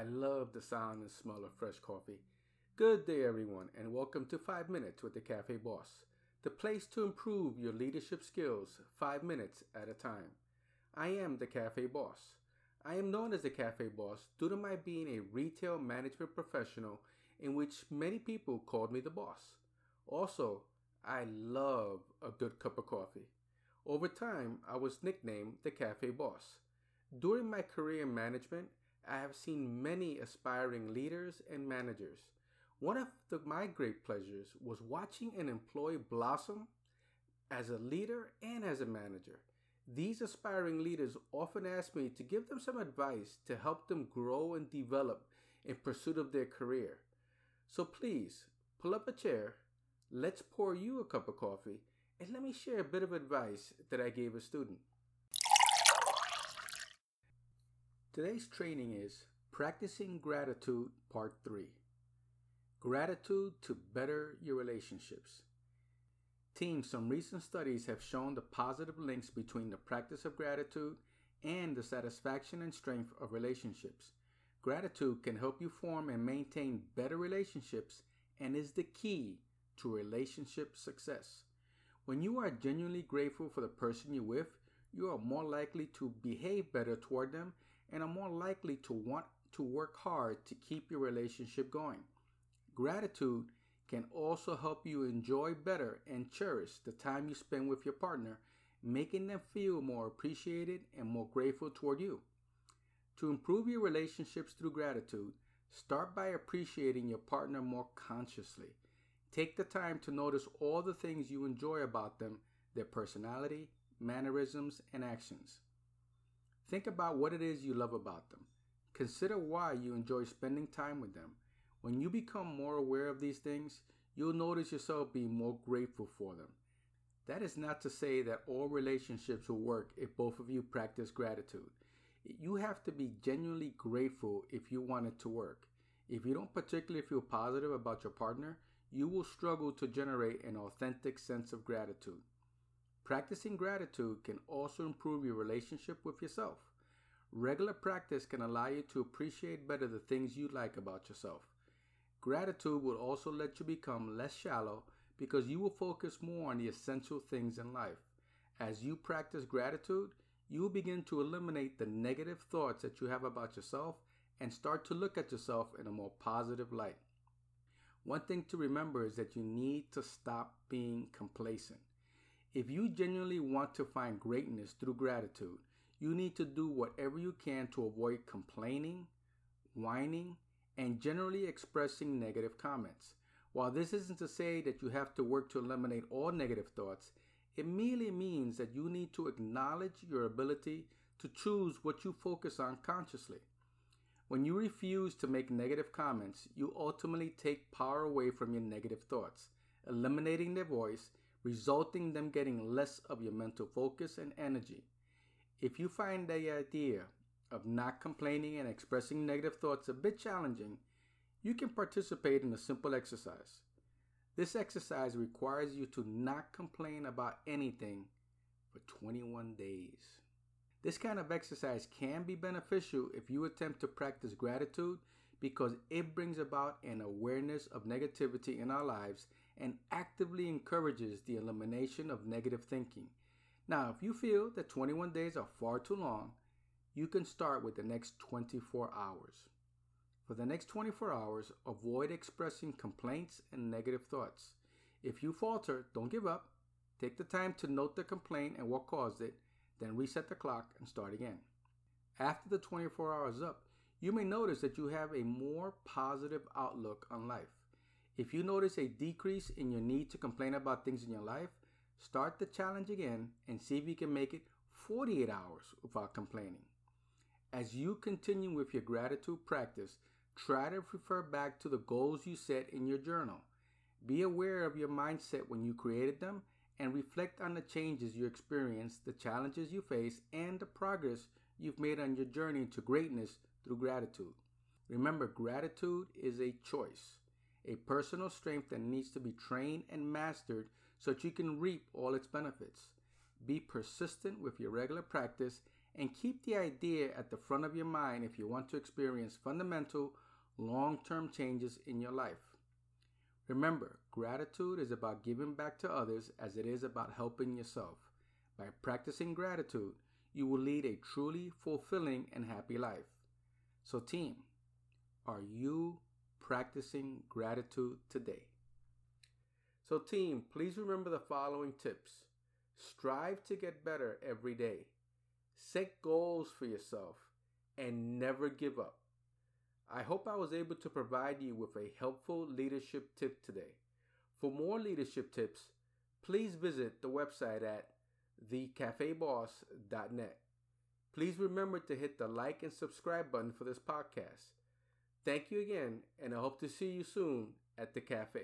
I love the sound and smell of fresh coffee. Good day, everyone, and welcome to 5 Minutes with the Cafe Boss, the place to improve your leadership skills 5 minutes at a time. I am the Cafe Boss. I am known as the Cafe Boss due to my being a retail management professional in which many people called me the boss. Also, I love a good cup of coffee. Over time, I was nicknamed the Cafe Boss. During my career in management, I have seen many aspiring leaders and managers. One of the, my great pleasures was watching an employee blossom as a leader and as a manager. These aspiring leaders often ask me to give them some advice to help them grow and develop in pursuit of their career. So please, pull up a chair, let's pour you a cup of coffee, and let me share a bit of advice that I gave a student. Today's training is Practicing Gratitude Part 3 Gratitude to Better Your Relationships. Team, some recent studies have shown the positive links between the practice of gratitude and the satisfaction and strength of relationships. Gratitude can help you form and maintain better relationships and is the key to relationship success. When you are genuinely grateful for the person you're with, you are more likely to behave better toward them and are more likely to want to work hard to keep your relationship going. Gratitude can also help you enjoy better and cherish the time you spend with your partner, making them feel more appreciated and more grateful toward you. To improve your relationships through gratitude, start by appreciating your partner more consciously. Take the time to notice all the things you enjoy about them, their personality, mannerisms, and actions. Think about what it is you love about them. Consider why you enjoy spending time with them. When you become more aware of these things, you'll notice yourself being more grateful for them. That is not to say that all relationships will work if both of you practice gratitude. You have to be genuinely grateful if you want it to work. If you don't particularly feel positive about your partner, you will struggle to generate an authentic sense of gratitude. Practicing gratitude can also improve your relationship with yourself. Regular practice can allow you to appreciate better the things you like about yourself. Gratitude will also let you become less shallow because you will focus more on the essential things in life. As you practice gratitude, you will begin to eliminate the negative thoughts that you have about yourself and start to look at yourself in a more positive light. One thing to remember is that you need to stop being complacent. If you genuinely want to find greatness through gratitude, you need to do whatever you can to avoid complaining, whining, and generally expressing negative comments. While this isn't to say that you have to work to eliminate all negative thoughts, it merely means that you need to acknowledge your ability to choose what you focus on consciously. When you refuse to make negative comments, you ultimately take power away from your negative thoughts, eliminating their voice resulting them getting less of your mental focus and energy. If you find the idea of not complaining and expressing negative thoughts a bit challenging, you can participate in a simple exercise. This exercise requires you to not complain about anything for 21 days. This kind of exercise can be beneficial if you attempt to practice gratitude because it brings about an awareness of negativity in our lives and actively encourages the elimination of negative thinking. Now, if you feel that 21 days are far too long, you can start with the next 24 hours. For the next 24 hours, avoid expressing complaints and negative thoughts. If you falter, don't give up. Take the time to note the complaint and what caused it, then reset the clock and start again. After the 24 hours up, you may notice that you have a more positive outlook on life. If you notice a decrease in your need to complain about things in your life, start the challenge again and see if you can make it 48 hours without complaining. As you continue with your gratitude practice, try to refer back to the goals you set in your journal. Be aware of your mindset when you created them and reflect on the changes you experienced, the challenges you face, and the progress you've made on your journey to greatness through gratitude. Remember, gratitude is a choice, a personal strength that needs to be trained and mastered so that you can reap all its benefits. Be persistent with your regular practice and keep the idea at the front of your mind if you want to experience fundamental long term changes in your life. Remember, gratitude is about giving back to others as it is about helping yourself. By practicing gratitude, you will lead a truly fulfilling and happy life. So, team, are you practicing gratitude today? So, team, please remember the following tips strive to get better every day, set goals for yourself, and never give up. I hope I was able to provide you with a helpful leadership tip today. For more leadership tips, please visit the website at thecafeboss.net. Please remember to hit the like and subscribe button for this podcast. Thank you again, and I hope to see you soon at the cafe.